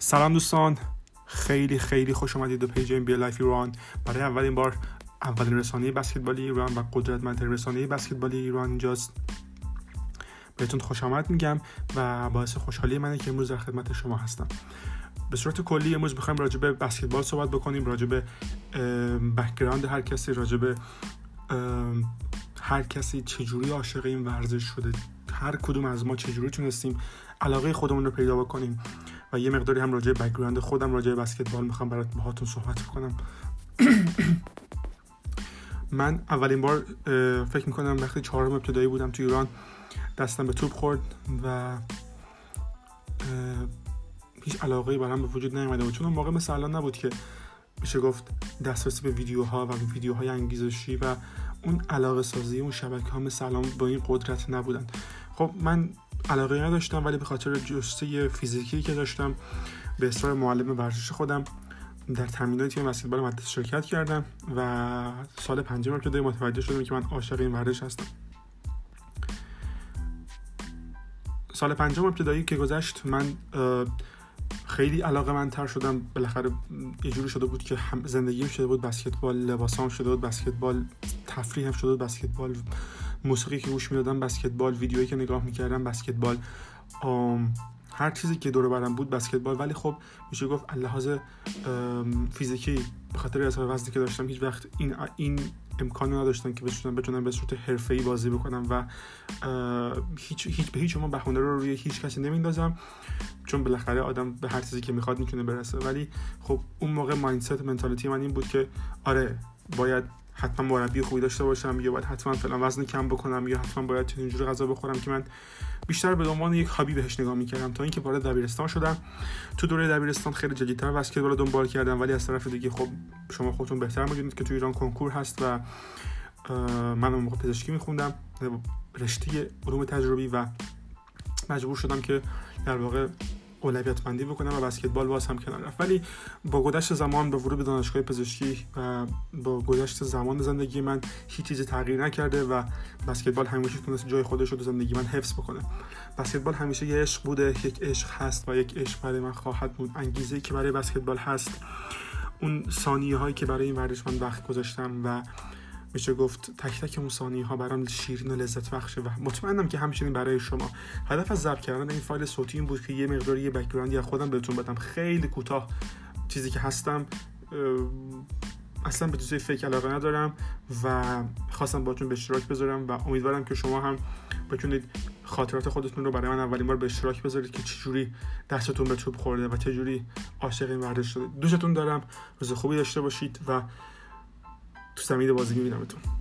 سلام دوستان. خیلی خیلی خوش آمدید به page ام بی لایف ایران. برای اولین بار اولین رسانه بسکتبالی ایران و قدرتمندترین رسانه بسکتبالی ایران اینجاست. بهتون خوش آمد میگم و باعث خوشحالی منه که امروز در خدمت شما هستم. به صورت کلی امروز می‌خوایم راجع به بسکتبال صحبت بکنیم راجع به background هر کسی راجع به هر کسی چجوری عاشق این ورزش شده. هر کدوم از ما چجوری تونستیم علاقه خودمون رو پیدا بکنیم. و یه مقداری هم راجع background خودم راجع بسکتبال می‌خوام برات باهاتون صحبت کنم من اولین بار فکر می‌کنم وقتی چهارم ابتدایی بودم تو ایران دستم به توپ خورد و هیچ علاقه برام به وجود نیومده بود. چون اون موقع مثل الان نبود که میشه گفت دسترسی به ویدیوها و ویدیوهای انگیزشی و اون علاقه سازی اون شبکه ها با این قدرت نبودن. خب من علاقه نداشتم ولی به خاطر جسته فیزیکی که داشتم به اصرار معلم ورزش خودم در تمرینات تیم بسکتبال مدرسه شرکت کردم و سال پنجم ابتدایی متوجه شدم که من عاشق این ورزش هستم. سال پنجم ابتدایی که گذشت من خیلی علاقه من تر شدم. بالاخره یه جوری شده بود که زندگیم شده بود بسکتبال لباسام شده بود بسکتبال تفریح هم شده بود بسکتبال موسیقی که گوش می‌دادم بسکتبال ویدیویی که نگاه می‌کردم بسکتبال. هر چیزی که دور برم بود بسکتبال. ولی خب میشه گفت لحاظ فیزیکی به خاطر اضافه وزنی که داشتم هیچ وقت این این امکان نداشتم که بتونم بتونم به صورت حرفه‌ای بازی بکنم و هیچ هیچ به هیچ شما بهونه رو روی هیچ کسی نمیندازم چون بالاخره آدم به هر چیزی که می‌خواد می‌تونه برسه. ولی خب اون موقع مایندست منتالیتی من این بود که آره باید حتما مربی خوبی داشته باشم یا باید حتما فلان وزن کم بکنم یا حتما باید اینجوری غذا بخورم که من بیشتر به عنوان یک هابی بهش نگاه می‌کردم. تا اینکه وارد دبیرستان شدم. تو دوره دبیرستان خیلی جدیتر بسکتبال دنبال کردم ولی از طرف دیگه خب شما خودتون بهتر می‌دونید که تو ایران کنکور هست و من اون موقع پزشکی میخوندم. رشته علوم تجربی و مجبور شدم که در واقع اولویت بندی بکنم و بسکتبال باز هم کنار رفت. ولی با گذشت زمان به ورود به دانشگاه پزشکی و با گذشت زمان زندگی من هیچ چیزی تغییر نکرده و بسکتبال همیشه تونست جای خودش رو زندگی من حفظ بکنه. بسکتبال همیشه یه عشق بوده یک عشق هست و یک عشق برای من خواهد بود. انگیزه که برای بسکتبال هست اون ثانیه هایی که برای این ورزش من وقت گذاشتم و میشه گفت تک تک اون ثانیه ها برام شیرین و لذت بخشه و مطمئنم که همچنین برای شما. هدف از ضبط کردن این فایل صوتی این بود که یه مقداری یه background ی از خودم بهتون بدم. خیلی کوتاه. چیزی که هستم اصلا به چیزای fake علاقه ندارم و خواستم باتون به اشتراک بذارم و امیدوارم که شما هم بتونید خاطرات خودتون رو برای من اولین بار به اشتراک بذارید که چجوری دستتون به توپ خورده و چجوری عاشق این ورزش شده. دوستتون دارم. روز خوبی داشته باشید و تو زمین بازی میبینمتون.